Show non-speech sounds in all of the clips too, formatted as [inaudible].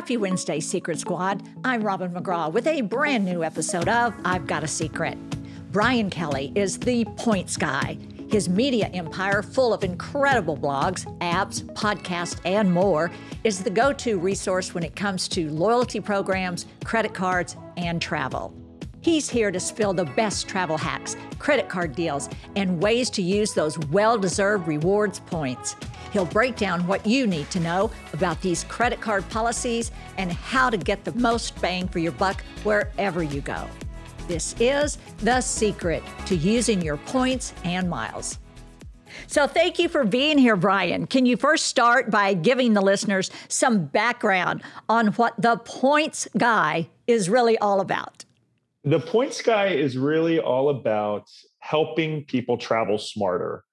Happy Wednesday, Secret Squad. I'm Robin McGraw with a brand new episode of I've Got a Secret. Brian Kelly is the points guy. His media empire, full of incredible blogs, apps, podcasts, and more, is the go to resource when it comes to loyalty programs, credit cards, and travel. He's here to spill the best travel hacks, credit card deals, and ways to use those well deserved rewards points. He'll break down what you need to know about these credit card policies and how to get the most bang for your buck wherever you go. This is the secret to using your points and miles. So, thank you for being here, Brian. Can you first start by giving the listeners some background on what the points guy is really all about? The points guy is really all about helping people travel smarter.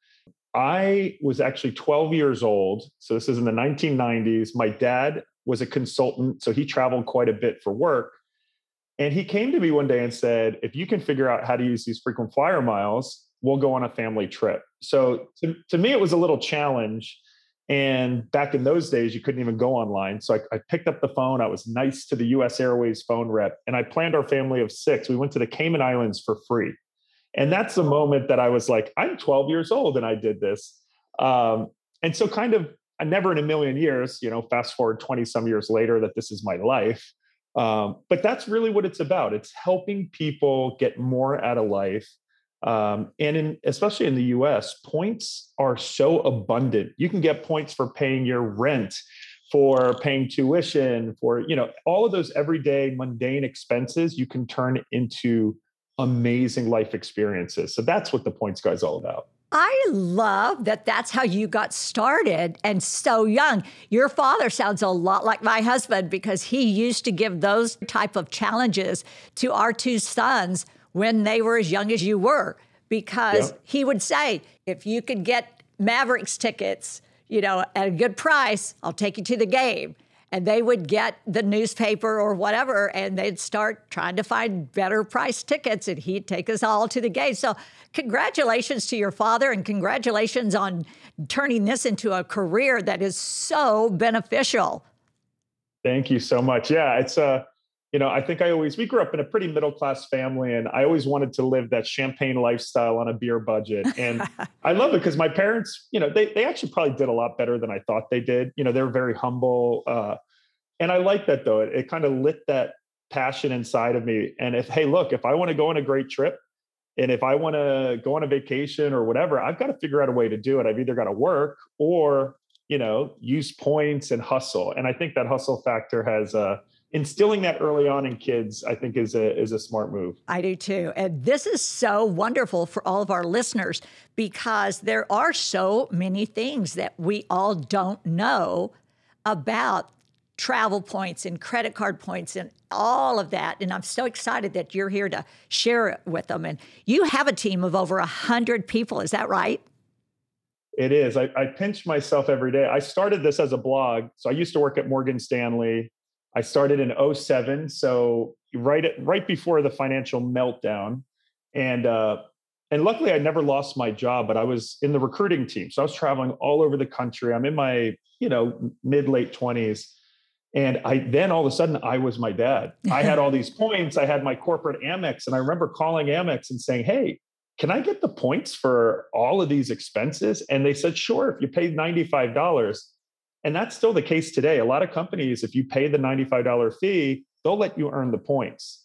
I was actually 12 years old. So this is in the 1990s. My dad was a consultant, so he traveled quite a bit for work. And he came to me one day and said, If you can figure out how to use these frequent flyer miles, we'll go on a family trip. So to, to me, it was a little challenge. And back in those days, you couldn't even go online. So I, I, picked up the phone. I was nice to the US Airways phone rep, and I planned our family of six. We went to the Cayman Islands for free. And that's the moment that I was like, I'm 12 years old and I did this. Um, and so, kind of, I never in a million years, you know, fast forward 20 some years later, that this is my life. Um, but that's really what it's about. It's helping people get more out of life. Um, and in, especially in the US, points are so abundant. You can get points for paying your rent, for paying tuition, for, you know, all of those everyday mundane expenses you can turn into amazing life experiences. So that's what the Points Guy is all about. I love that that's how you got started and so young. Your father sounds a lot like my husband because he used to give those type of challenges to our two sons when they were as young as you were because he would say, if you could get Mavericks tickets, you know, at a good price, I'll take you to the game. And they would get the newspaper or whatever and they'd start trying to find better price tickets and he'd take us all to the game. So congratulations to your father and congratulations on turning this into a career that is so beneficial. Thank you so much. Yeah it's a uh, you know i think i always we grew up in a pretty middle class family and i always wanted to live that champagne lifestyle on a beer budget. And [laughs] i love it because my parents you know they, they actually probably did a lot better than i thought they did. You know they're very humble uh, and i like that though. It, it kind of lit that passion inside of me. And if hey look if i want to go on a great trip and if i want to go on a vacation or whatever i've got to figure out a way to do it. I've either got to work or you know use points and hustle. And i think that hustle factor has uh instilling that early on in kids i think is a is a smart move. I do too. And this is so wonderful for all of our listeners because there are so many things that we all don't know about travel points and credit card points and all of that. And i'm so excited that you're here to share it with them. And you have a team of over 100 people. Is that right? It is. I, I pinch myself every day. I started this as a blog. So I used to work at Morgan Stanley I started in 07, so right at, right before the financial meltdown, and uh, and luckily I never lost my job, but I was in the recruiting team, so I was traveling all over the country. I'm in my you know mid late 20s, and I then all of a sudden I was my dad. I had all these points. I had my corporate Amex, and I remember calling Amex and saying, "Hey." Can I get the points for all of these expenses? And they said, sure, if you paid $95. And that's still the case today. A lot of companies, if you pay the $95 fee, they'll let you earn the points.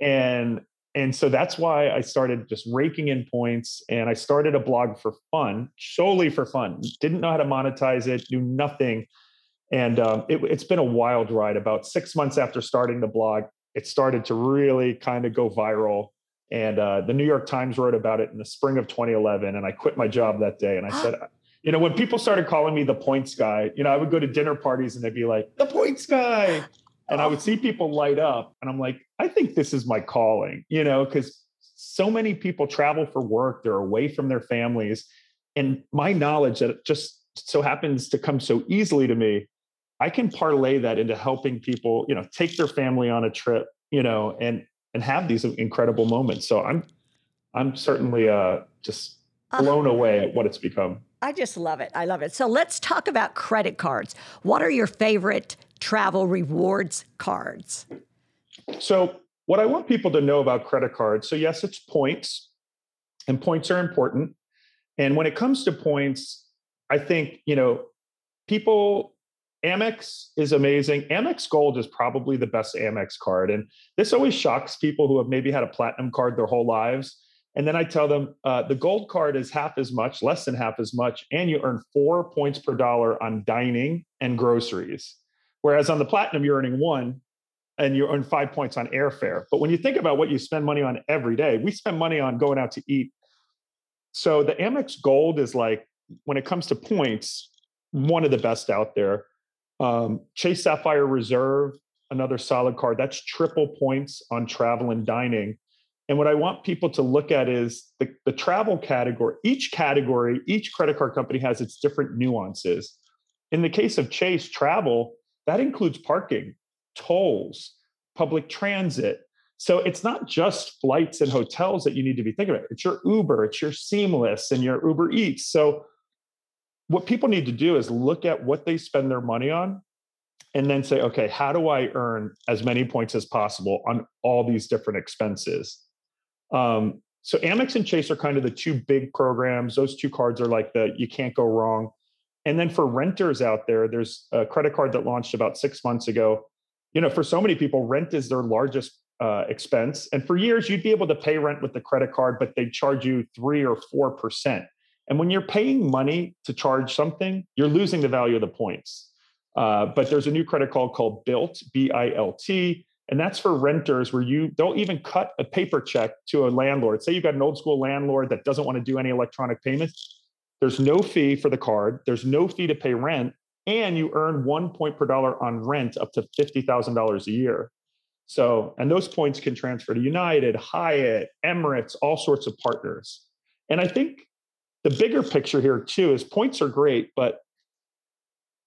And and so that's why I started just raking in points and I started a blog for fun, solely for fun. Didn't know how to monetize it, knew nothing. And um, it, it's been a wild ride. About six months after starting the blog, it started to really kind of go viral. And uh, the New York Times wrote about it in the spring of 2011. And I quit my job that day. And I [gasps] said, you know, when people started calling me the points guy, you know, I would go to dinner parties and they'd be like, the points guy. And I would see people light up and I'm like, I think this is my calling, you know, because so many people travel for work, they're away from their families. And my knowledge that just so happens to come so easily to me, I can parlay that into helping people, you know, take their family on a trip, you know, and and have these incredible moments. So I'm I'm certainly uh just uh, blown away at what it's become. I just love it. I love it. So let's talk about credit cards. What are your favorite travel rewards cards? So, what I want people to know about credit cards so, yes, it's points, and points are important. And when it comes to points, I think, you know, people, Amex is amazing. Amex Gold is probably the best Amex card. And this always shocks people who have maybe had a platinum card their whole lives and then I tell them uh, the gold card is half as much, less than half as much, and you earn four points per dollar on dining and groceries. Whereas on the platinum, you're earning one and you earn five points on airfare. But when you think about what you spend money on every day, we spend money on going out to eat. So the Amex Gold is like, when it comes to points, one of the best out there. Um, Chase Sapphire Reserve, another solid card. That's triple points on travel and dining. And what I want people to look at is the, the travel category. Each category, each credit card company has its different nuances. In the case of Chase Travel, that includes parking, tolls, public transit. So it's not just flights and hotels that you need to be thinking about. It's your Uber, it's your Seamless, and your Uber Eats. So what people need to do is look at what they spend their money on and then say, okay, how do I earn as many points as possible on all these different expenses? Um, so Amex and Chase are kind of the two big programs. Those two cards are like the you can't go wrong. And then for renters out there, there's a credit card that launched about six months ago. You know, for so many people, rent is their largest uh, expense. And for years, you'd be able to pay rent with the credit card, but they'd charge you three or four percent. And when you're paying money to charge something, you're losing the value of the points. Uh, but there's a new credit card called Bilt, B I L T. And that's for renters where you don't even cut a paper check to a landlord. Say you've got an old school landlord that doesn't want to do any electronic payments. There's no fee for the card, there's no fee to pay rent, and you earn one point per dollar on rent up to $50,000 a year. So, and those points can transfer to United, Hyatt, Emirates, all sorts of partners. And I think the bigger picture here too is points are great, but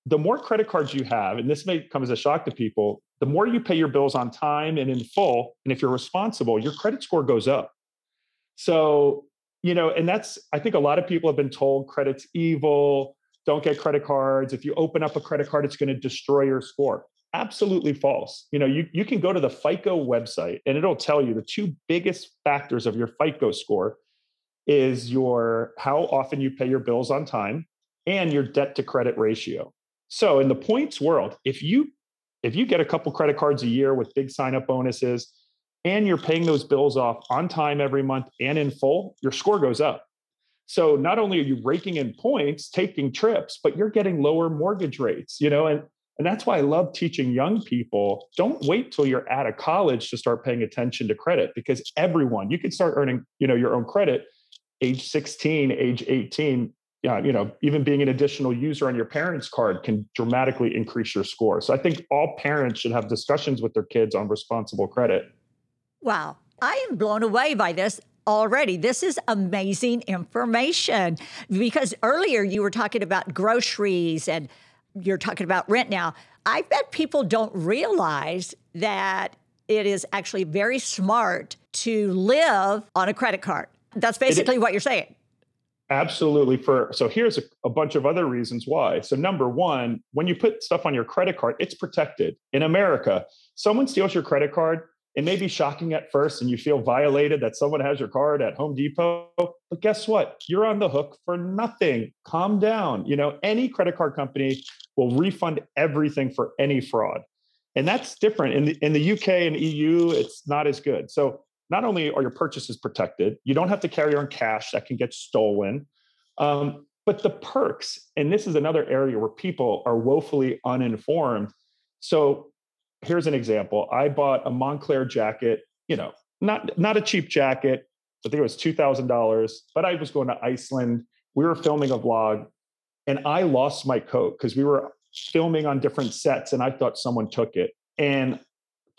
the more credit cards you have, and this may come as a shock to people, the more you pay your bills on time and in full, and if you're responsible, your credit score goes up. So, you know, and that's, I think a lot of people have been told credit's evil, don't get credit cards. If you open up a credit card, it's going to destroy your score. Absolutely false. You know, you, you can go to the FICO website and it'll tell you the two biggest factors of your FICO score is your how often you pay your bills on time and your debt to credit ratio. So in the points world, if you if you get a couple credit cards a year with big sign up bonuses and you're paying those bills off on time every month and in full, your score goes up. So not only are you raking in points, taking trips, but you're getting lower mortgage rates, you know, and and that's why I love teaching young people. Don't wait till you're out of college to start paying attention to credit because everyone, you can start earning, you know, your own credit age 16, age 18 uh, you know, even being an additional user on your parents' card can dramatically increase your score. So I think all parents should have discussions with their kids on responsible credit. Wow. I am blown away by this already. This is amazing information because earlier you were talking about groceries and you're talking about rent now. I bet people don't realize that it is actually very smart to live on a credit card. That's basically what you're saying. Absolutely. For so here's a, a, bunch of other reasons why. So number one, when you put stuff on your credit card, it's protected. In America, someone steals your credit card. It may be shocking at first, and you feel violated that someone has your card at Home Depot. But guess what? You're on the hook for nothing. Calm down. You know, any credit card company will refund everything for any fraud, and that's different in the in the UK and EU. It's not as good. So not only are your purchases protected, you don't have to carry own cash that can get stolen, um, but the perks, and this is another area where people are woefully uninformed. So here's an example. I bought a Moncler jacket, you know, not not a cheap jacket. I think it was two thousand dollars, but I was going to Iceland. We were filming a vlog. and I lost my coat because we were filming on different sets and I thought someone took it. And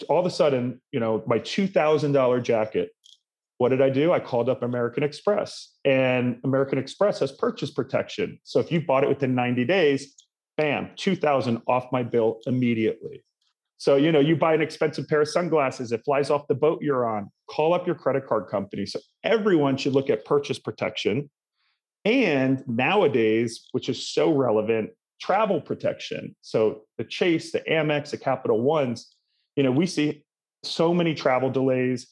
all of a sudden, you know, my $2,000 jacket, what did I do? I called up American Express and American Express has purchase protection. So if you bought it within 90 days, bam, 2000 off my bill immediately. So, you know, you buy an expensive pair of sunglasses, it flies off the boat you're on. Call up your credit card company. So, everyone should look at purchase protection. And nowadays, which is so relevant, travel protection. So, the Chase, the Amex, the Capital Ones, you know, we see so many travel delays.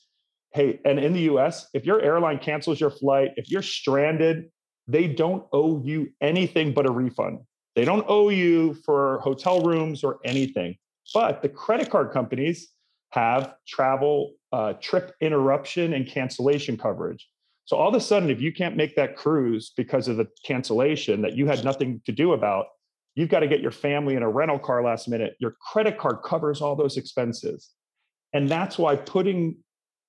Hey, and in the US, if your airline cancels your flight, if you're stranded, they don't owe you anything but a refund. They don't owe you for hotel rooms or anything. But the credit card companies have travel uh, trip interruption and cancellation coverage. So all of a sudden, if you can't make that cruise because of the cancellation that you had nothing to do about, you've got to get your family in a rental car last minute. Your credit card covers all those expenses. And that's why putting,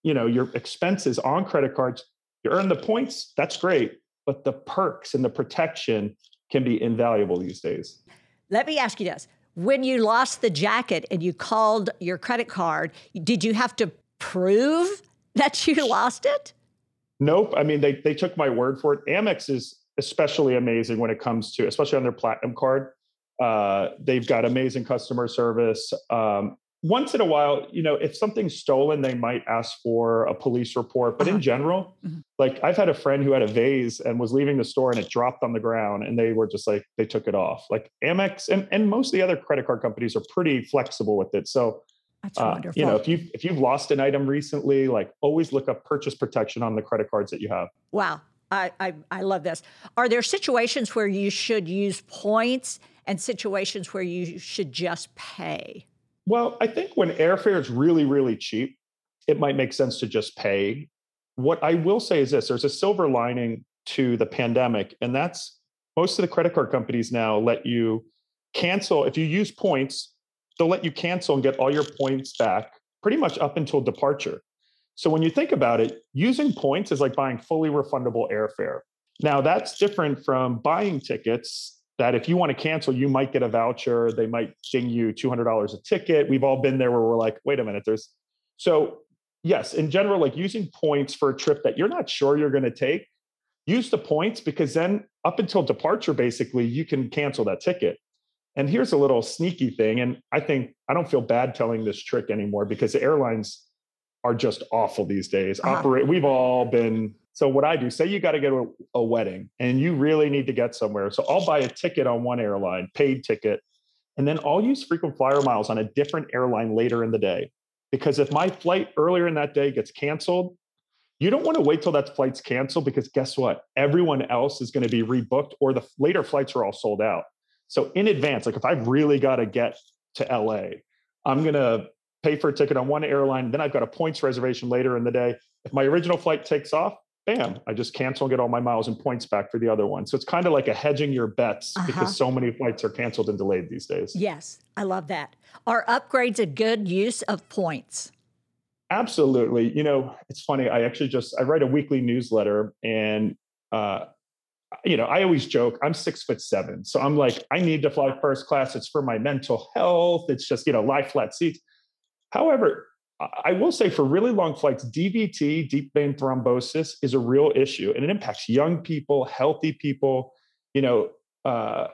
you know, your expenses on credit cards, you earn the points, that's great, but the perks and the protection can be invaluable these days. Let me ask you this when you lost the jacket and you called your credit card, did you have to prove that you lost it? Nope. I mean, they they took my word for it. Amex is especially amazing when it comes to, especially on their platinum card. Uh, they've got amazing customer service. Um, once in a while, you know, if something's stolen, they might ask for a police report. But uh-huh. in general, mm-hmm. like I've had a friend who had a vase and was leaving the store and it dropped on the ground and they were just like, they took it off. Like Amex and, and most of the other credit card companies are pretty flexible with it. So, uh, you know, if you if you've lost an item recently, like always look up purchase protection on the credit cards that you have. Wow. I, I, I love this. Are there situations where you should use points and situations where you should just pay? Well, I think when airfare is really, really cheap, it might make sense to just pay. What I will say is this there's a silver lining to the pandemic, and that's most of the credit card companies now let you cancel. If you use points, they'll let you cancel and get all your points back pretty much up until departure. So when you think about it, using points is like buying fully refundable airfare. Now, that's different from buying tickets that if you want to cancel, you might get a voucher. They might ding you $200 a ticket. We've all been there where we're like, wait a minute, there's so yes, in general, like using points for a trip that you're not sure you're going to take, use the points because then up until departure, basically, you can cancel that ticket. And here's a little sneaky thing. And I think I don't feel bad telling this trick anymore because the airlines are just awful these days. Uh-huh. Operate, we've all been so what I do, say you got to go to a, a wedding and you really need to get somewhere. So I'll buy a ticket on one airline, paid ticket, and then I'll use frequent flyer miles on a different airline later in the day. Because if my flight earlier in that day gets canceled, you don't want to wait till that flight's canceled because guess what? Everyone else is going to be rebooked or the later flights are all sold out. So in advance, like if I've really got to get to LA, I'm going to pay for a ticket on one airline. Then I've got a points reservation later in the day. If my original flight takes off, bam, I just cancel and get all my miles and points back for the other one. So it's kind of like a hedging your bets uh-huh. because so many flights are canceled and delayed these days. Yes, I love that. Are upgrades a good use of points? Absolutely. You know, it's funny. I actually just I write a weekly newsletter and uh you know, I always joke, I'm six foot seven. So I'm like, I need to fly first class. It's for my mental health. It's just, you know, lie flat seats. However, I will say for really long flights, DVT, deep vein thrombosis, is a real issue, and it impacts young people, healthy people. You know, uh,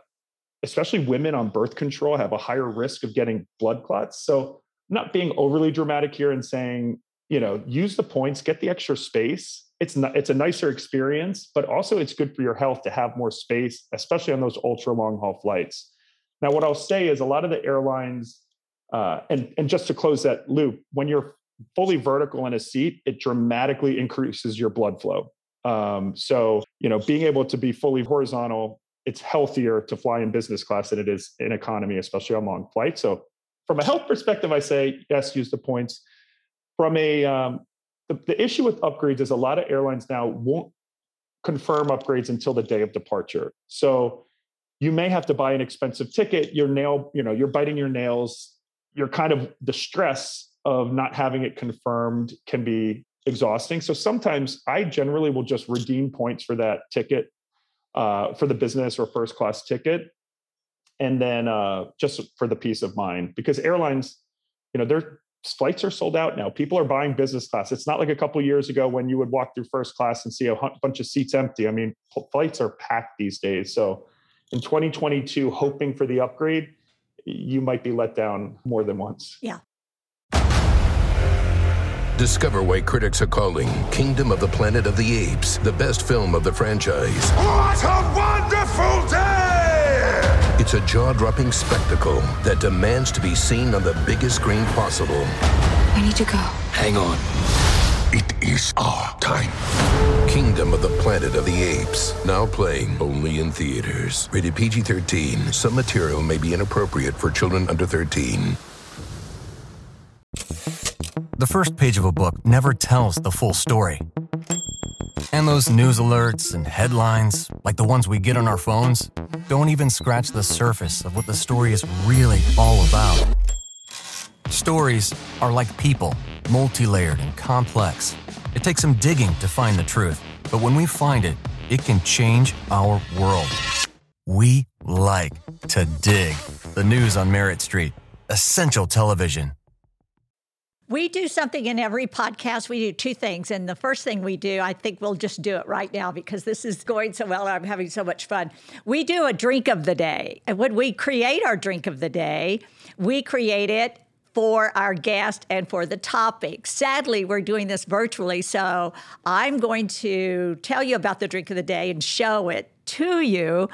especially women on birth control have a higher risk of getting blood clots. So, not being overly dramatic here and saying, you know, use the points, get the extra space. It's not, it's a nicer experience, but also it's good for your health to have more space, especially on those ultra long haul flights. Now, what I'll say is a lot of the airlines uh, and, and just to close that loop, when you're fully vertical in a seat, it dramatically increases your blood flow. Um, so, you know, being able to be fully horizontal, it's healthier to fly in business class than it is in economy, especially on long flights. So, from a health perspective, I say yes, use the points. From a um, the, the issue with upgrades is a lot of airlines now won't confirm upgrades until the day of departure. So you may have to buy an expensive ticket. Your nail, you know, you're biting your nails you're kind of the stress of not having it confirmed can be exhausting. So sometimes I generally will just redeem points for that ticket uh, for the business or first class ticket, and then uh, just for the peace of mind because airlines, you know, their flights are sold out now. People are buying business class. It's not like a couple years ago when you would walk through first class and see a bunch of seats empty. I mean, flights are packed these days. So in 2022, hoping for the upgrade, you might be let down more than once. Yeah. Discover why critics are calling Kingdom of the Planet of the Apes the best film of the franchise. What a wonderful day! It's a jaw dropping spectacle that demands to be seen on the biggest screen possible. I need to go. Hang on. It is our time. Kingdom of the Planet of the Apes. Now playing only in theaters. Rated PG 13. Some material may be inappropriate for children under 13. The first page of a book never tells the full story. And those news alerts and headlines, like the ones we get on our phones, don't even scratch the surface of what the story is really all about. Stories are like people, multi layered and complex. It takes some digging to find the truth, but when we find it, it can change our world. We like to dig. The news on Merit Street. Essential television. We do something in every podcast. We do two things. And the first thing we do, I think we'll just do it right now because this is going so well. I'm having so much fun. We do a drink of the day. And when we create our drink of the day, we create it for our guest and for the topic. Sadly, we're doing this virtually, so I'm going to tell you about the drink of the day and show it to you.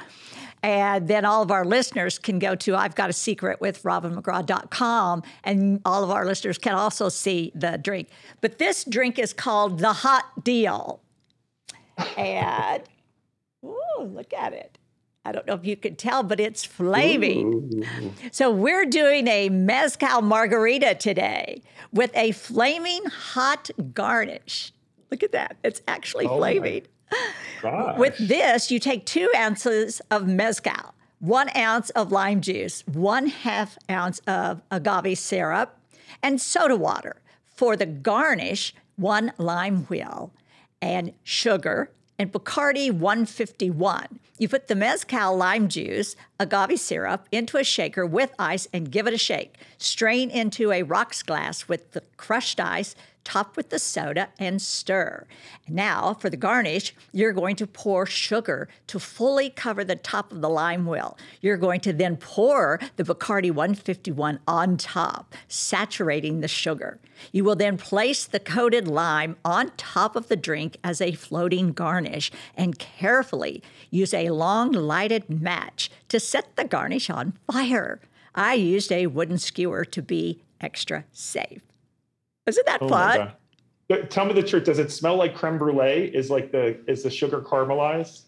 And then all of our listeners can go to I've Got a Secret with RobinMcGraw.com, and all of our listeners can also see the drink. But this drink is called the Hot Deal. And, ooh, look at it. I don't know if you can tell, but it's flaming. Ooh. So we're doing a mezcal margarita today with a flaming hot garnish. Look at that. It's actually oh flaming. With this, you take two ounces of mezcal, one ounce of lime juice, one half ounce of agave syrup, and soda water. For the garnish, one lime wheel and sugar and Bacardi 151. You put the mezcal lime juice, agave syrup into a shaker with ice and give it a shake. Strain into a rocks glass with the crushed ice, top with the soda, and stir. Now, for the garnish, you're going to pour sugar to fully cover the top of the lime wheel. You're going to then pour the Bacardi 151 on top, saturating the sugar. You will then place the coated lime on top of the drink as a floating garnish and carefully use a long lighted match to set the garnish on fire. I used a wooden skewer to be extra safe. Isn't that oh fun? Tell me the truth. Does it smell like creme brulee? Is like the is the sugar caramelized?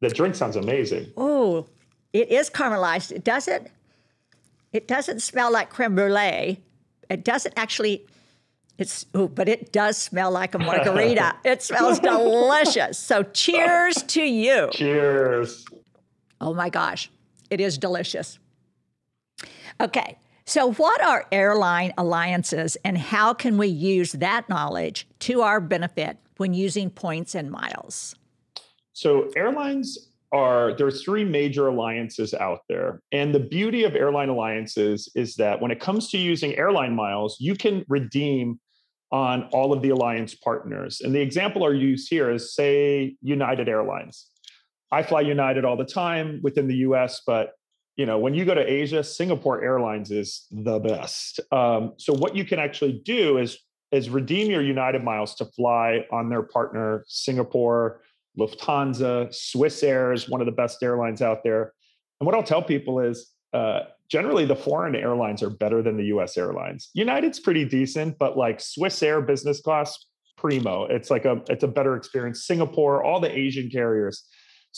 The drink sounds amazing. Oh, it is caramelized. It doesn't. It doesn't smell like creme brulee. It doesn't actually. It's oh, but it does smell like a margarita. [laughs] it smells delicious. So cheers to you. Cheers. Oh my gosh, it is delicious. Okay, so, what are airline alliances and how can we use that knowledge to our benefit when using points and miles? So, airlines are there's three major alliances out there. And the beauty of airline alliances is that when it comes to using airline miles, you can redeem on all of the alliance partners. And the example I use here is say United Airlines. I fly United all the time within the US, but you know, when you go to Asia, Singapore Airlines is the best. Um, so what you can actually do is is redeem your United miles to fly on their partner Singapore, Lufthansa, Swiss Air is one of the best airlines out there. And what I'll tell people is uh, generally the foreign airlines are better than the US airlines. United's pretty decent, but like Swiss Air business class, primo. It's like a it's a better experience. Singapore, all the Asian carriers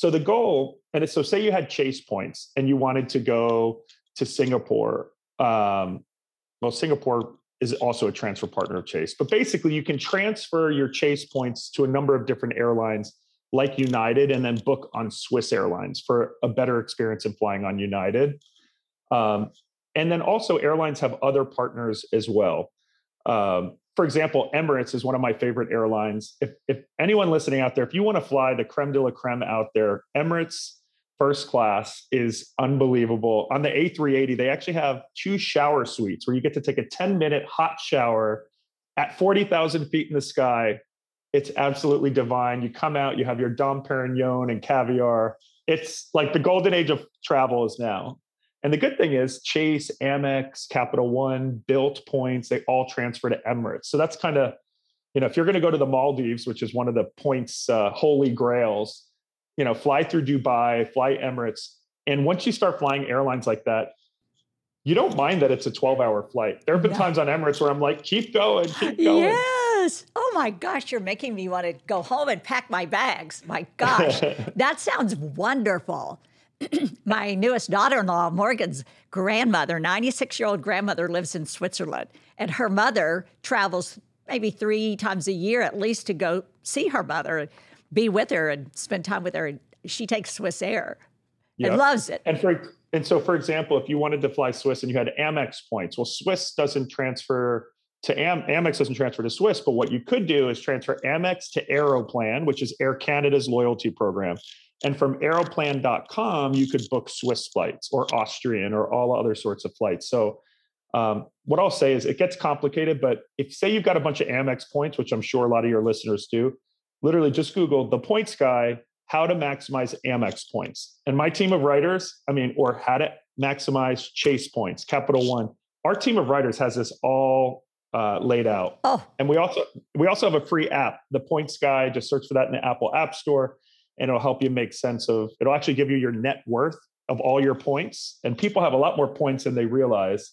so the goal, and so say you had chase points and you wanted to go to Singapore. Um, well, Singapore is also a transfer partner of Chase, but basically you can transfer your Chase points to a number of different airlines like United and then book on Swiss Airlines for a better experience in flying on United. Um, and then also airlines have other partners as well. Um, for example, Emirates is one of my favorite airlines. If, if anyone listening out there, if you want to fly the creme de la creme out there, Emirates first class is unbelievable. On the A380, they actually have two shower suites where you get to take a 10 minute hot shower at 40,000 feet in the sky. It's absolutely divine. You come out, you have your Dom Perignon and caviar. It's like the golden age of travel is now. And the good thing is Chase, Amex, Capital One, Bilt points, they all transfer to Emirates. So that's kind of, you know, if you're going to go to the Maldives, which is one of the points uh, holy grails, you know, fly through Dubai, fly Emirates. And once you start flying airlines like that, you don't mind that it's a 12 hour flight. There have been times on Emirates where I'm like, keep going, keep going. Yes. Oh my gosh, you're making me want to go home and pack my bags. My gosh, [laughs] that sounds wonderful. [clears throat] my newest daughter in law, Morgan's grandmother, 96 year old grandmother, lives in Switzerland. And her mother travels maybe three times a year at least to go see her mother, be with her, and spend time with her. She takes Swiss Air and loves it. And for and so, for example, if you wanted to fly Swiss and you had Amex points, well, Swiss doesn't transfer to Am- Amex doesn't transfer to Swiss, but what you could do is transfer Amex to Aeroplan, which is Air Canada's loyalty program. And from aeroplan.com, you could book Swiss flights or Austrian or all other sorts of flights. So, um, what I'll say is it gets complicated, but if say you've got a bunch of Amex points, which I'm sure a lot of your listeners do, literally just Google the points guy, how to maximize Amex points. And my team of writers, I mean, or how to maximize Chase points, Capital One. Our team of writers has this all uh, laid out. Oh. And we also we also have a free app, the Points Guy. Just search for that in the Apple App Store and it'll help you make sense of it'll actually give you your net worth of all your points. And people have a lot more points than they realize.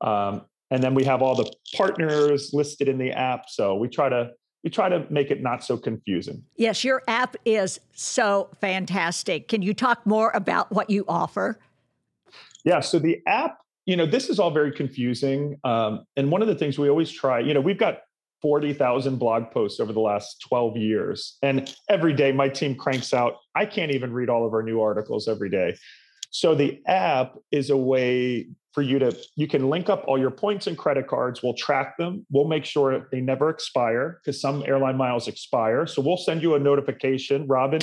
Um, and then we have all the partners listed in the app. So we try to we try to make it not so confusing. Yes your app is so fantastic. Can you talk more about what you offer? Yeah so the app you know this is all very confusing. Um, and one of the things we always try you know we've got 40,000 blog posts over the last 12 years. And every day my team cranks out, I can't even read all of our new articles every day. So the app is a way for you to, you can link up all your points and credit cards. We'll track them. We'll make sure they never expire because some airline miles expire. So we'll send you a notification, Robin.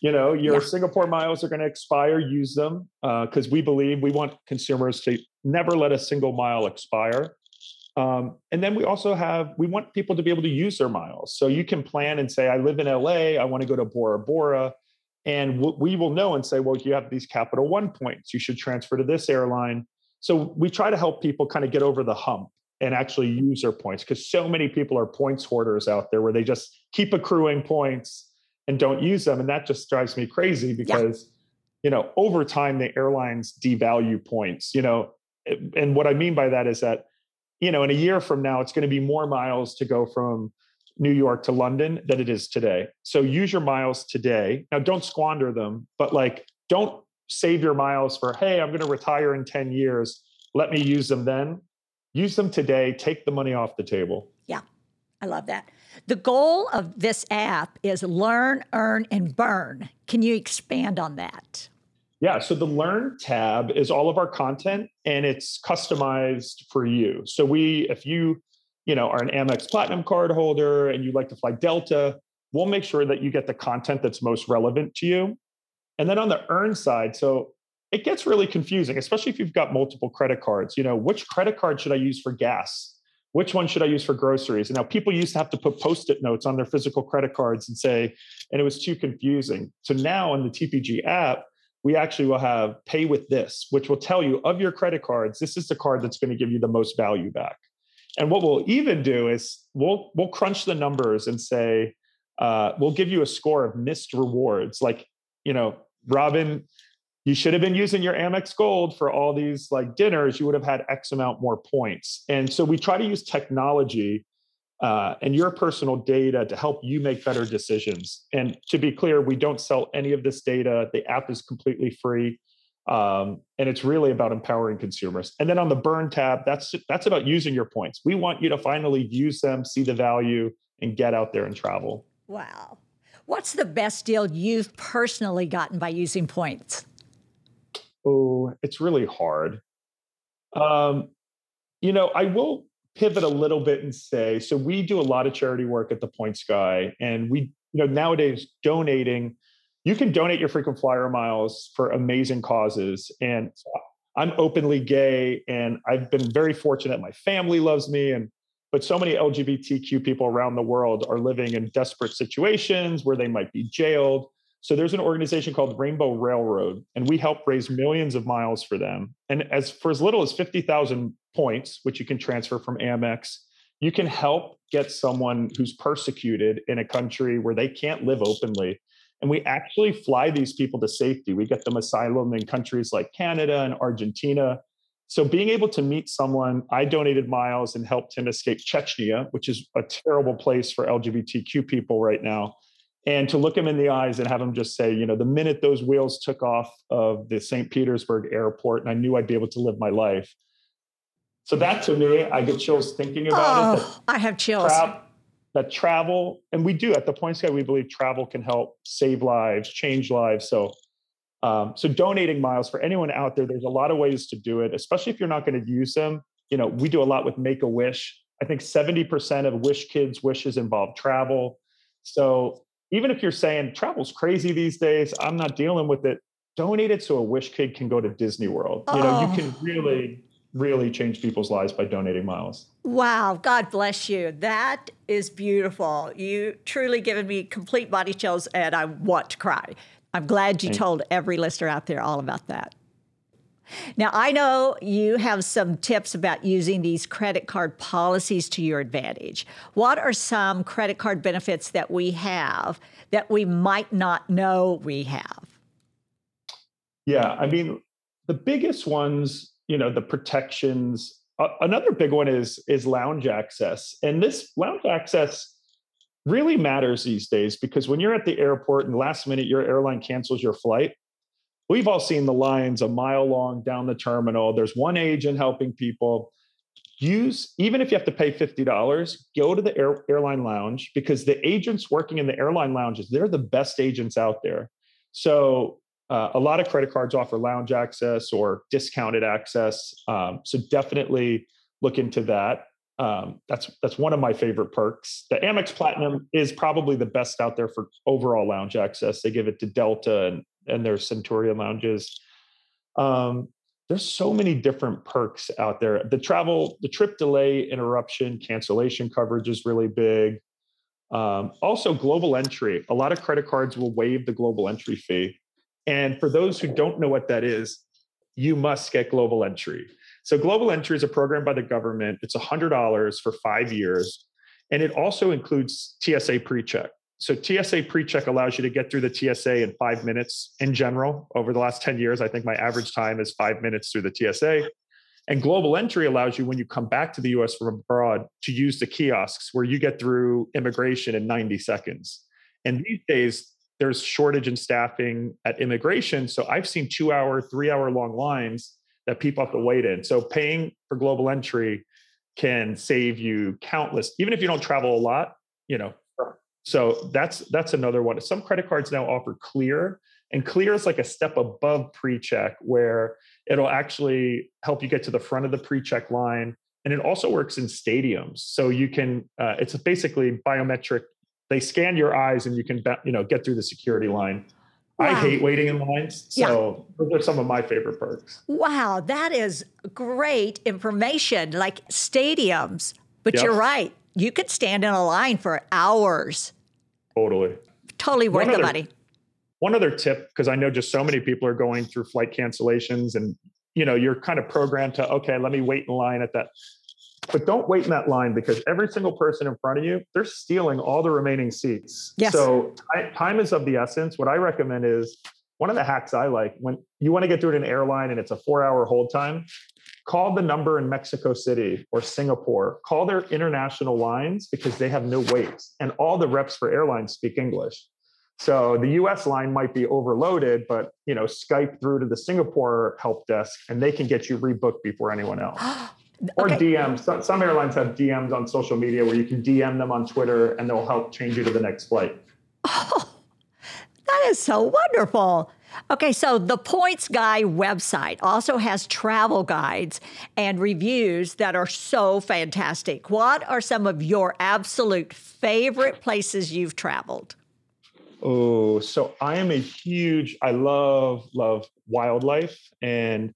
You know, your yeah. Singapore miles are going to expire. Use them because uh, we believe we want consumers to never let a single mile expire. Um, and then we also have, we want people to be able to use their miles. So you can plan and say, I live in LA, I want to go to Bora Bora. And we will know and say, well, you have these Capital One points. You should transfer to this airline. So we try to help people kind of get over the hump and actually use their points because so many people are points hoarders out there where they just keep accruing points and don't use them. And that just drives me crazy because, yeah. you know, over time, the airlines devalue points, you know. And what I mean by that is that you know, in a year from now, it's going to be more miles to go from New York to London than it is today. So use your miles today. Now, don't squander them, but like, don't save your miles for, hey, I'm going to retire in 10 years. Let me use them then. Use them today. Take the money off the table. Yeah, I love that. The goal of this app is learn, earn, and burn. Can you expand on that? Yeah, so the Learn tab is all of our content and it's customized for you. So we, if you, you know, are an Amex Platinum card holder and you like to fly Delta, we'll make sure that you get the content that's most relevant to you. And then on the earn side, so it gets really confusing, especially if you've got multiple credit cards. You know, which credit card should I use for gas? Which one should I use for groceries? And now people used to have to put post-it notes on their physical credit cards and say, and it was too confusing. So now in the TPG app, we actually will have pay with this, which will tell you of your credit cards, this is the card that's going to give you the most value back. And what we'll even do is we'll we'll crunch the numbers and say uh, we'll give you a score of missed rewards. Like you know, Robin, you should have been using your Amex Gold for all these like dinners. You would have had X amount more points. And so we try to use technology uh, and your personal data to help you make better decisions. And to be clear, we don't sell any of this data. The app is completely free. Um, and it's really about empowering consumers. And then on the burn tab, that's that's about using your points. We want you to finally use them, see the value, and get out there and travel. Wow. What's the best deal you've personally gotten by using points? Oh, it's really hard. Um, you know, I will pivot a little bit and say, so we do a lot of charity work at the Points Guy and we, you know, nowadays donating, you can donate your frequent flyer miles for amazing causes. And I'm openly gay, and I've been very fortunate. My family loves me, and but so many LGBTQ people around the world are living in desperate situations where they might be jailed. So there's an organization called Rainbow Railroad, and we help raise millions of miles for them. And as for as little as 50,000 points, which you can transfer from Amex, you can help get someone who's persecuted in a country where they can't live openly. And we actually fly these people to safety. We get them asylum in countries like Canada and Argentina. So being able to meet someone, I donated miles and helped him escape Chechnya, which is a terrible place for LGBTQ people right now. And to look him in the eyes and have him just say, you know, the minute those wheels took off of the St. Petersburg airport, and I knew I'd be able to live my life. So that to me, I get chills thinking about oh, it. I have chills. Tra- that travel, and we do at the Points Guy, we believe travel can help save lives, change lives. So, um, so donating miles for anyone out there, there's a lot of ways to do it, especially if you're not going to use them. You know, we do a lot with Make a Wish. I think 70% of Wish Kids' wishes involve travel. So even if you're saying travel's crazy these days, I'm not dealing with it. Donate it so a Wish Kid can go to Disney World. Oh. You know, you oh. can really really change people's lives by donating miles. Wow, God bless you. That is beautiful. You truly given me complete body chills and I want to cry. I'm glad you Thank told every listener out there all about that. Now, I know you have some tips about using these credit card policies to your advantage. What are some credit card benefits that we have that we might not know we have? Yeah, I mean, the biggest ones you know the protections uh, another big one is is lounge access and this lounge access really matters these days because when you're at the airport and last minute your airline cancels your flight we've all seen the lines a mile long down the terminal there's one agent helping people use even if you have to pay $50 go to the air, airline lounge because the agents working in the airline lounges they're the best agents out there so uh, a lot of credit cards offer lounge access or discounted access. Um, so definitely look into that. Um, that's that's one of my favorite perks. The Amex Platinum is probably the best out there for overall lounge access. They give it to Delta and and their Centurion lounges. Um, there's so many different perks out there. The travel, the trip delay, interruption, cancellation coverage is really big. Um, also, global entry. A lot of credit cards will waive the global entry fee. And for those who don't know what that is, you must get global entry. So, global entry is a program by the government. It's $100 for five years. And it also includes TSA pre check. So, TSA pre check allows you to get through the TSA in five minutes in general. Over the last 10 years, I think my average time is five minutes through the TSA. And global entry allows you, when you come back to the US from abroad, to use the kiosks where you get through immigration in 90 seconds. And these days, there's shortage in staffing at immigration. So I've seen two hour, three hour long lines that people have to wait in. So paying for global entry can save you countless, even if you don't travel a lot, you know. So that's that's another one. Some credit cards now offer clear, and clear is like a step above pre-check where it'll actually help you get to the front of the pre-check line. And it also works in stadiums. So you can, uh, it's basically biometric they scan your eyes and you can you know get through the security line wow. i hate waiting in lines so yeah. those are some of my favorite perks wow that is great information like stadiums but yep. you're right you could stand in a line for hours totally totally worth the money one other tip because i know just so many people are going through flight cancellations and you know you're kind of programmed to okay let me wait in line at that but don't wait in that line because every single person in front of you, they're stealing all the remaining seats. Yes. So time is of the essence. What I recommend is one of the hacks I like when you want to get through an airline and it's a four hour hold time, call the number in Mexico City or Singapore, call their international lines because they have no waits and all the reps for airlines speak English. So the US line might be overloaded, but you know, Skype through to the Singapore help desk and they can get you rebooked before anyone else. [gasps] Or okay. DMs. Some, some airlines have DMs on social media where you can DM them on Twitter and they'll help change you to the next flight. Oh, [laughs] that is so wonderful. Okay, so the Points Guy website also has travel guides and reviews that are so fantastic. What are some of your absolute favorite places you've traveled? Oh, so I am a huge, I love, love wildlife. And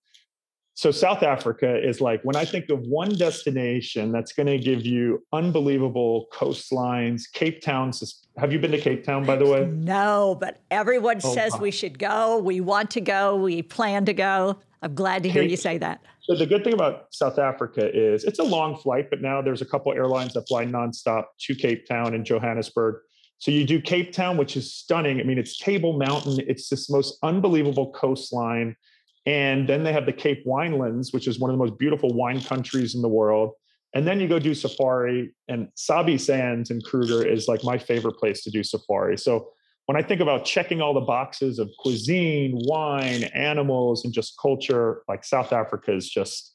so South Africa is like when I think of one destination that's going to give you unbelievable coastlines, Cape Town. Have you been to Cape Town, by the way? No, but everyone oh, says wow. we should go. We want to go. We plan to go. I'm glad to hear Cape, you say that. So the good thing about South Africa is it's a long flight, but now there's a couple airlines that fly nonstop to Cape Town and Johannesburg. So you do Cape Town, which is stunning. I mean, it's Table Mountain. It's this most unbelievable coastline and then they have the Cape Winelands, which is one of the most beautiful wine countries in the world. And then you go do safari, and Sabi Sands in Kruger is like my favorite place to do safari. So when I think about checking all the boxes of cuisine, wine, animals, and just culture, like South Africa is just.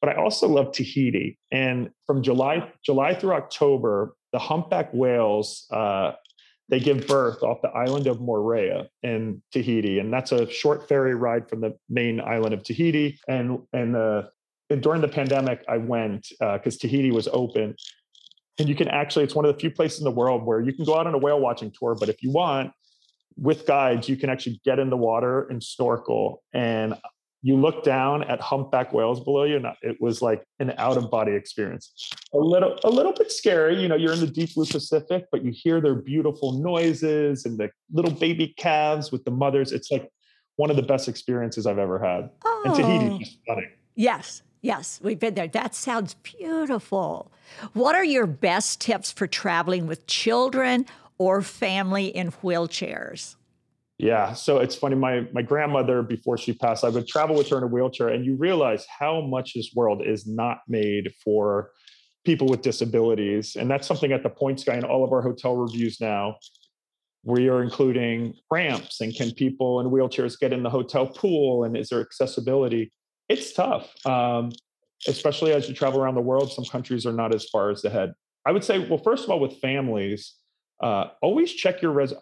But I also love Tahiti, and from July July through October, the humpback whales uh, they give birth off the island of Moorea in Tahiti, and that's a short ferry ride from the main island of Tahiti. And and, uh, and during the pandemic, I went because uh, Tahiti was open, and you can actually it's one of the few places in the world where you can go out on a whale watching tour, but if you want with guides, you can actually get in the water and snorkel. And you look down at humpback whales below you and it was like an out of body experience. A little a little bit scary you know you're in the deep blue pacific but you hear their beautiful noises and the little baby calves with the mothers. It's like one of the best experiences i've ever had. Oh. and tahiti oh. is stunning. Yes yes we've been there. That sounds beautiful. What are your best tips for traveling with children or family in wheelchairs yeah, so it's funny. My my grandmother, before she passed, I would travel with her in a wheelchair, and you realize how much this world is not made for people with disabilities, and that's something at the Points Guy in all of our hotel reviews now. We are including ramps, and can people in wheelchairs get in the hotel pool, and is there accessibility? It's tough, um, especially as you travel around the world. Some countries are not as far as ahead. I would say, well, first of all, with families, uh, always check your res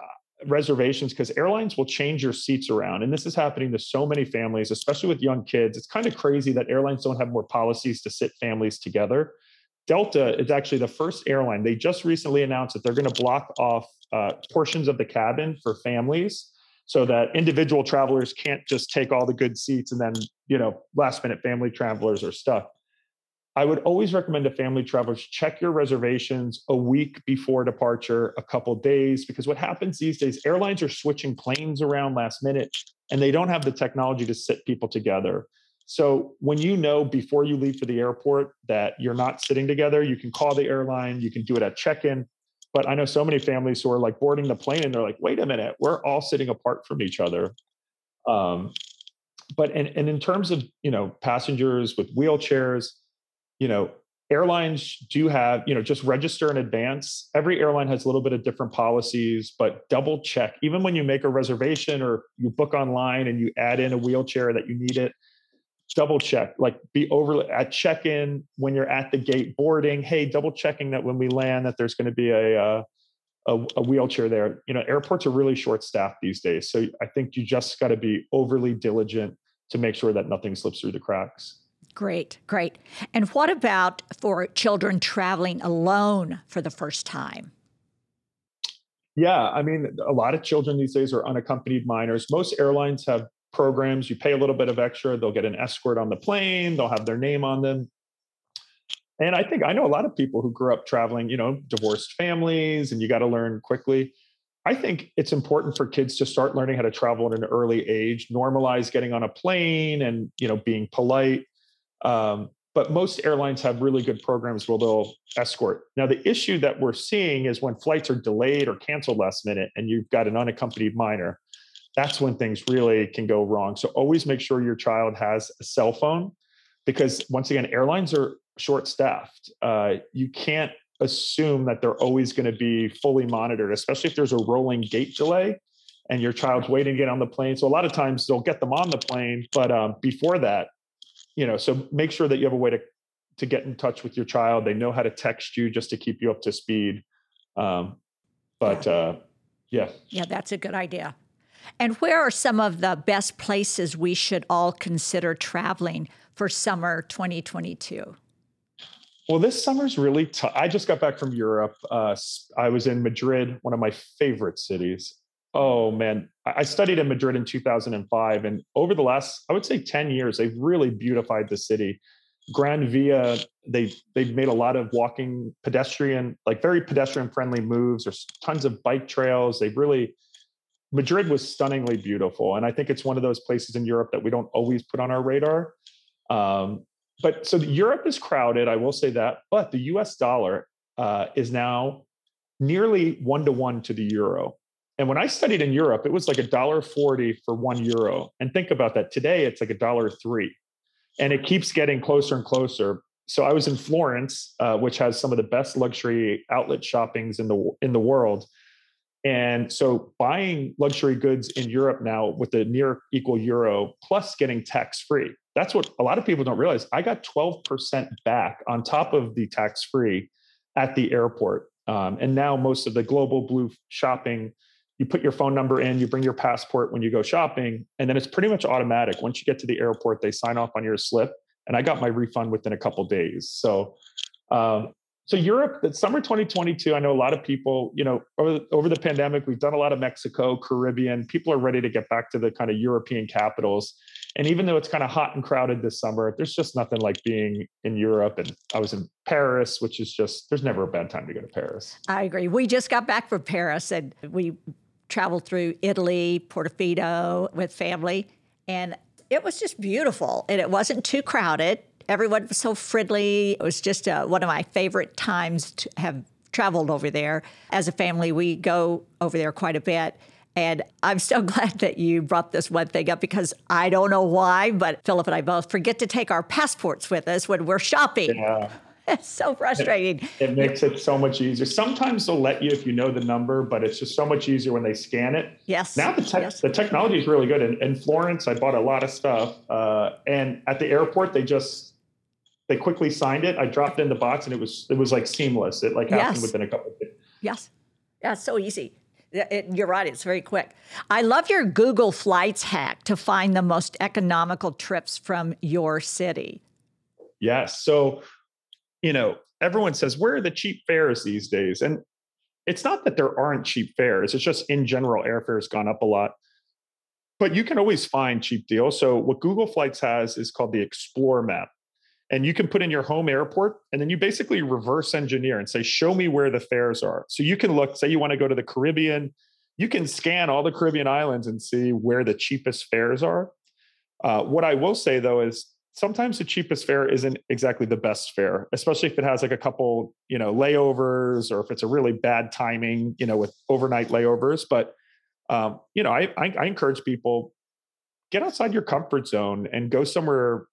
reservations because airlines will change your seats around. And this is happening to so many families, especially with young kids. It's kind of crazy that airlines don't have more policies to sit families together. Delta is actually the first airline. They just recently announced that they're going to block off uh, portions of the cabin for families so that individual travelers can't just take all the good seats and then, you know, last minute family travelers are stuck. I would always recommend to family travelers check your reservations a week before departure, a couple days, because what happens these days, airlines are switching planes around last minute and they don't have the technology to sit people together. So when you know before you leave for the airport that you're not sitting together, you can call the airline, you can do it at check-in. But I know so many families who are like boarding the plane and they're like, wait a minute, we're all sitting apart from each other. Um, but and, and in terms of you know passengers with wheelchairs, you know, airlines do have, you know, just register in advance. Every airline has a little bit of different policies, but double check. Even when you make a reservation or you book online and you add in a wheelchair that you need it, double check. Like be over at check-in when you're at the gate boarding. Hey, double checking that when we land that there's going to be a, uh, a, a wheelchair there. You know, airports are really short staffed these days, so I think you just got to be overly diligent to make sure that nothing slips through the cracks. Great, great. And what about for children traveling alone for the first time? Yeah, I mean, a lot of children these days are unaccompanied minors. Most airlines have programs. You pay a little bit of extra, they'll get an escort on the plane, they'll have their name on them. And I think I know a lot of people who grew up traveling, you know, divorced families, and you got to learn quickly. I think it's important for kids to start learning how to travel at an early age, normalize getting on a plane and, you know, being polite um, but most airlines have really good programs where they'll escort. Now, the issue that we're seeing is when flights are delayed or canceled last minute and you've got an unaccompanied minor, that's when things really can go wrong. So always make sure your child has a cell phone because, once again, airlines are short staffed. Uh, you can't assume that they're always going to be fully monitored, especially if there's a rolling gate delay and your child's waiting to get on the plane. So a lot of times they'll get them on the plane, but um, before that, you know so make sure that you have a way to to get in touch with your child they know how to text you just to keep you up to speed um, but yeah. uh yeah yeah that's a good idea And where are some of the best places we should all consider traveling for summer 2022? Well, this summer's really tough. I just got back from Europe. Uh, I was in Madrid, one of my favorite cities. Oh man, I studied in Madrid in 2005, and over the last, I would say, 10 years, they've really beautified the city. Gran Via, they they've made a lot of walking, pedestrian, like very pedestrian friendly moves. There's tons of bike trails. They've really Madrid was stunningly beautiful, and I think it's one of those places in Europe that we don't always put on our radar. Um, but so Europe is crowded, I will say that. But the U.S. dollar uh, is now nearly one to one to the euro. And when I studied in Europe, it was like a dollar forty for one euro. And think about that. Today, it's like a dollar three, and it keeps getting closer and closer. So I was in Florence, uh, which has some of the best luxury outlet shoppings in the in the world. And so buying luxury goods in Europe now with the near equal euro plus getting tax free. That's what a lot of people don't realize. I got 12% back on top of the tax free at the airport. Um, and now most of the global blue shopping, you put your phone number in, you bring your passport when you go shopping, and then it's pretty much automatic. Once you get to the airport, they sign off on your slip. And I got my refund within a couple days. So um, so Europe, the summer 2022, I know a lot of people, you know, over the, over the pandemic, we've done a lot of Mexico, Caribbean. People are ready to get back to the kind of European capitals. And even though it's kind of hot and crowded this summer, there's just nothing like being in Europe. And I was in Paris, which is just, there's never a bad time to go to Paris. I agree. We just got back from Paris and we traveled through Italy, Portofino with family. And it was just beautiful. And it wasn't too crowded everyone was so friendly. It was just uh, one of my favorite times to have traveled over there. As a family, we go over there quite a bit. And I'm so [laughs] glad that you brought this one thing up because I don't know why, but Philip and I both forget to take our passports with us when we're shopping. Yeah. It's [laughs] so frustrating. It, it, makes it so much easier. Sometimes they'll let you if you know the number, but it's just so much easier when they scan it. Yes. Now the, te- yes. the technology is really good. In, in, Florence, I bought a lot of stuff. Uh, and at the airport, they just they quickly signed it. I dropped in the box and it was it was like seamless. It like happened yes. within a couple of days. Yes. Yeah, so easy. It, you're right, it's very quick. I love your Google Flights hack to find the most economical trips from your city. Yes. So, you know, everyone says, where are the cheap fares these days? And it's not that there aren't cheap fares, it's just in general, airfare's gone up a lot. But you can always find cheap deals. So, what Google Flights has is called the Explore map and you can put in your home airport and then you basically reverse engineer and say show me where the fares are so you can look say you want to go to the caribbean you can scan all the caribbean islands and see where the cheapest fares are uh, what i will say though is sometimes the cheapest fare isn't exactly the best fare especially if it has like a couple you know layovers or if it's a really bad timing you know with overnight layovers. But um, you know I, I, I encourage people get outside your comfort zone and go somewhere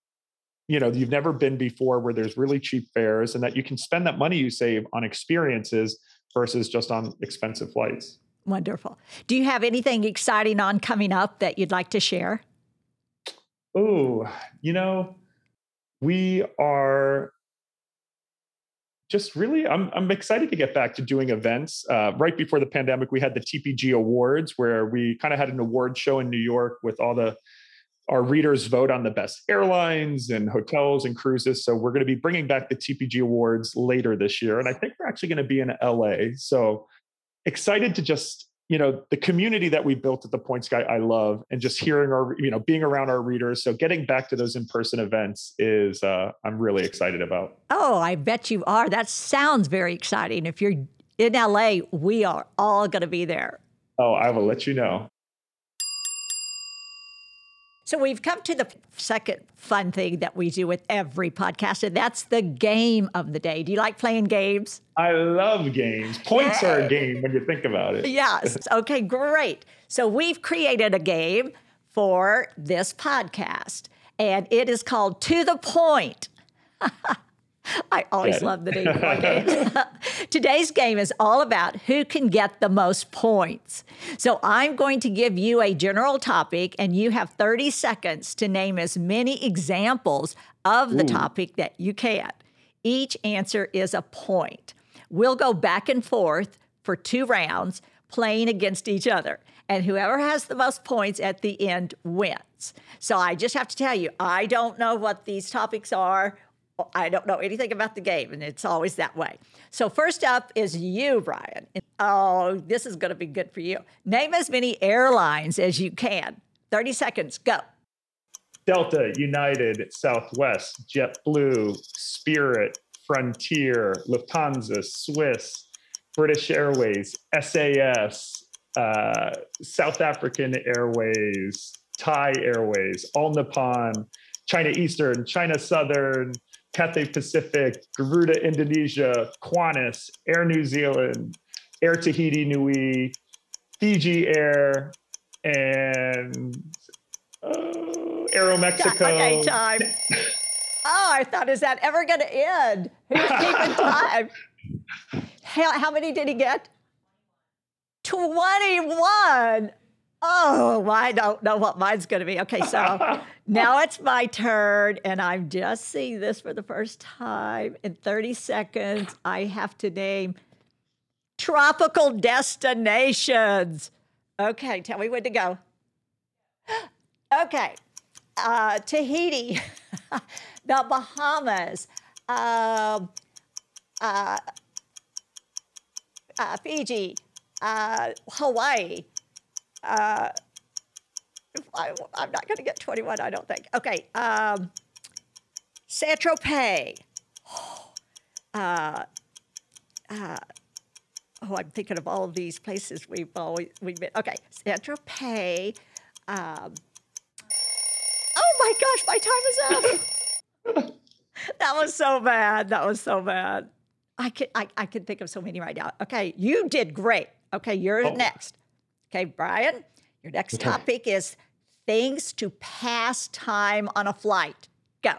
you know you've never been before where there's really cheap fares and that you can spend that money you save on experiences versus just on expensive flights. Wonderful. Do you have anything exciting on coming up that you'd like to share oh you know we are just really I'm, I'm excited to get back to doing events uh, right before the pandemic we had the tpg awards where we kind of had an award show in new york with all the our readers vote on the best airlines and hotels and cruises. So we're going to be bringing back the TPG Awards later this year. And I think we're actually going to be in LA. So excited to just, you know, the community that we built at the Points Guy, I love, and just hearing our, you know, being around our readers. So getting back to those in person events is, uh, I'm really excited about. Oh, I bet you are. That sounds very exciting. If you're in LA, we are all going to be there. Oh, I will let you know. So we've come to the second fun thing that we do with every podcast, and that's the game of the day. Do you like playing games? I love games. Points are a game when you think about it. Yes. [laughs] Okay, great. So we've created a game for this podcast, and it is called To the Point. [laughs] [laughs] I always love the name games. [laughs] [laughs] Today's game is all about who can get the most points. So I'm going to give you a general topic, and you have 30 seconds to name as many examples of the Ooh. topic that you can. Each answer is a point. We'll go back and forth for two rounds, playing against each other. and whoever has the most points at the end wins. So I just have to tell you, I don't know what these topics are. I don't know anything about the game, and it's always that way. So, first up is you, Brian. Oh, this is going to be good for you. Name as many airlines as you can. 30 seconds, go. Delta, United, Southwest, JetBlue, Spirit, Frontier, Lufthansa, Swiss, British Airways, SAS, uh, South African Airways, Thai Airways, All Nippon, China Eastern, China Southern, Cathay Pacific, Garuda Indonesia, Qantas, Air New Zealand, Air Tahiti Nui, Fiji Air, and uh, Aero Mexico. Okay, time. Oh, I thought, is that ever going to end? Who's keeping time? How, how many did he get? 21. Oh, I don't know what mine's going to be. Okay, so [laughs] now it's my turn, and I'm just seeing this for the first time. In 30 seconds, I have to name tropical destinations. Okay, tell me when to go. [gasps] Okay, uh, Tahiti, [laughs] the Bahamas, uh, uh, uh, Fiji, uh, Hawaii. Uh, I, am not going to get 21, I don't think. Okay. Um, Saint Tropez. [gasps] Uh, uh, oh, I'm thinking of all of these places we've always we've been. Okay, Saint Tropez. Um, oh my gosh, my time is up. [laughs] that was so bad. That was so bad. I can I, I can think of so many right now. Okay, you did great. Okay, you're oh. next. Okay, Brian, your next okay. topic is things to pass time on a flight. Go.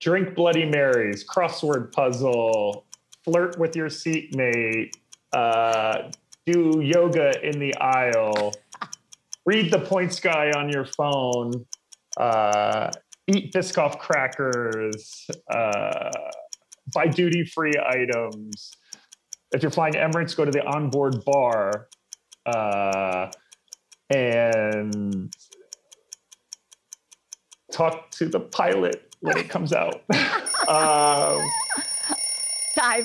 Drink Bloody Marys, crossword puzzle, flirt with your seatmate, uh, do yoga in the aisle, [laughs] read the points guy on your phone, uh, eat Biscoff crackers, uh, buy duty free items. If you're flying Emirates, go to the onboard bar uh, and talk to the pilot when it comes out. [laughs] um, Time.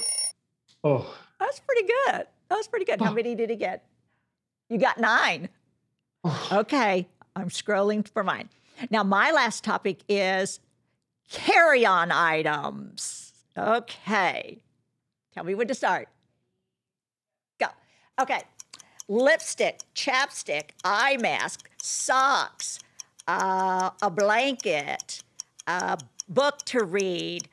Oh, that's pretty good. That was pretty good. How oh. many did he get? You got nine. okay, I'm scrolling for mine. Now, my last topic is carry on items. Okay. Tell me when to start. Go. Okay lipstick, chapstick, eye mask, socks, uh, a blanket, a book to read,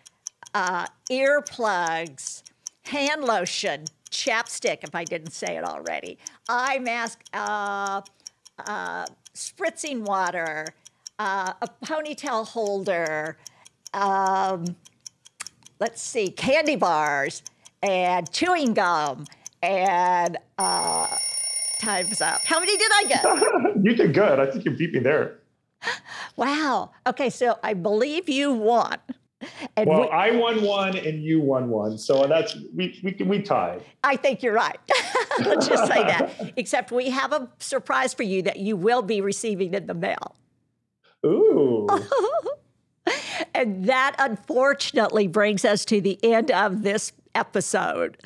uh, earplugs, hand lotion, chapstick, if I didn't say it already, eye mask, uh, uh spritzing water, uh, a ponytail holder, um, let's see, candy bars, and chewing gum, and uh, time's up. How many did I get? [laughs] you did good. I think you beat me there. Wow. Okay, so I believe you won. And well, we, I won one and you won one, so that's we we we tied. I think you're right. [laughs] Let's just say that. Except we have a surprise for you that you will be receiving in the mail. Ooh. [laughs] and that unfortunately brings us to the end of this episode.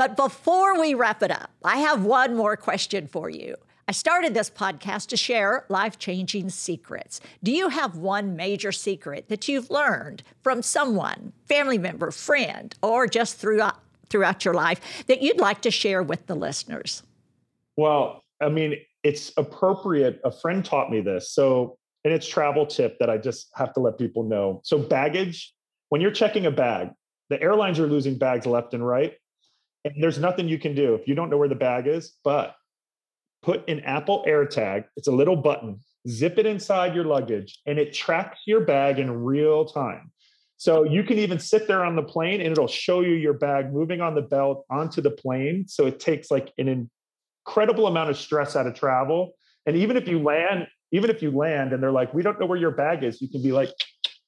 But before we wrap it up, I have one more question for you. I started this podcast to share life changing secrets. Do you have one major secret that you've learned from someone, family member, friend, or just throughout, throughout your life that you'd like to share with the listeners? Well, I mean, it's appropriate. A friend taught me this. So, and it's travel tip that I just have to let people know. So, baggage, when you're checking a bag, the airlines are losing bags left and right. And there's nothing you can do if you don't know where the bag is, but put an Apple AirTag. It's a little button, zip it inside your luggage, and it tracks your bag in real time. So you can even sit there on the plane and it'll show you your bag moving on the belt onto the plane. So it takes like an incredible amount of stress out of travel. And even if you land, even if you land and they're like, we don't know where your bag is, you can be like,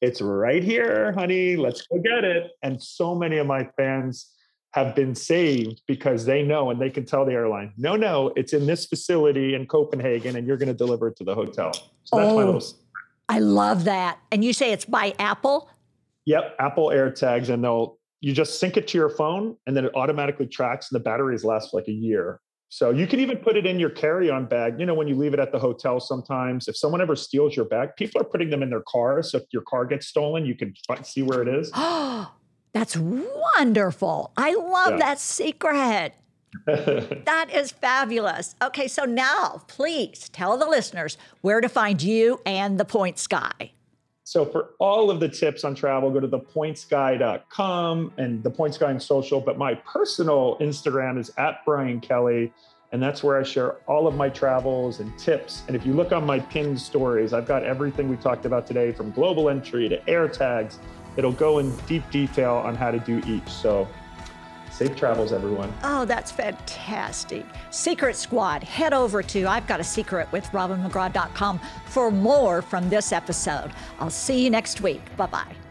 it's right here, honey. Let's go get it. And so many of my fans have been saved because they know and they can tell the airline, no, no, it's in this facility in Copenhagen and you're going to deliver it to the hotel. So that's my Oh. little. I love that. And you say it's by Apple? Yep, Apple AirTags, and they'll you just sync it to your phone, and then it automatically tracks, and the batteries last like a year. So you can even put it in your carry-on bag. You know, when you leave it at the hotel, sometimes if someone ever steals your bag, people are putting them in their cars. So if your car gets stolen, you can see where it is. [gasps] [gasps] Oh, That's wonderful. I love Yeah. that secret. [laughs] That is fabulous. Okay, so now please tell the listeners where to find you and the Points Guy. So for all of the tips on travel, go to thepointsguy.com and the Points Guy on social. But my personal Instagram is at Brian Kelly, and that's where I share all of my travels and tips. And if you look on my pinned stories, I've got everything we talked about today from global entry to air tags. It'll go in deep detail on how to do each. So safe travels, everyone. Oh, that's fantastic. Secret Squad, head over to I've Got a Secret with Robin RobinMcGraw.com for more from this episode. I'll see you next week. Bye bye.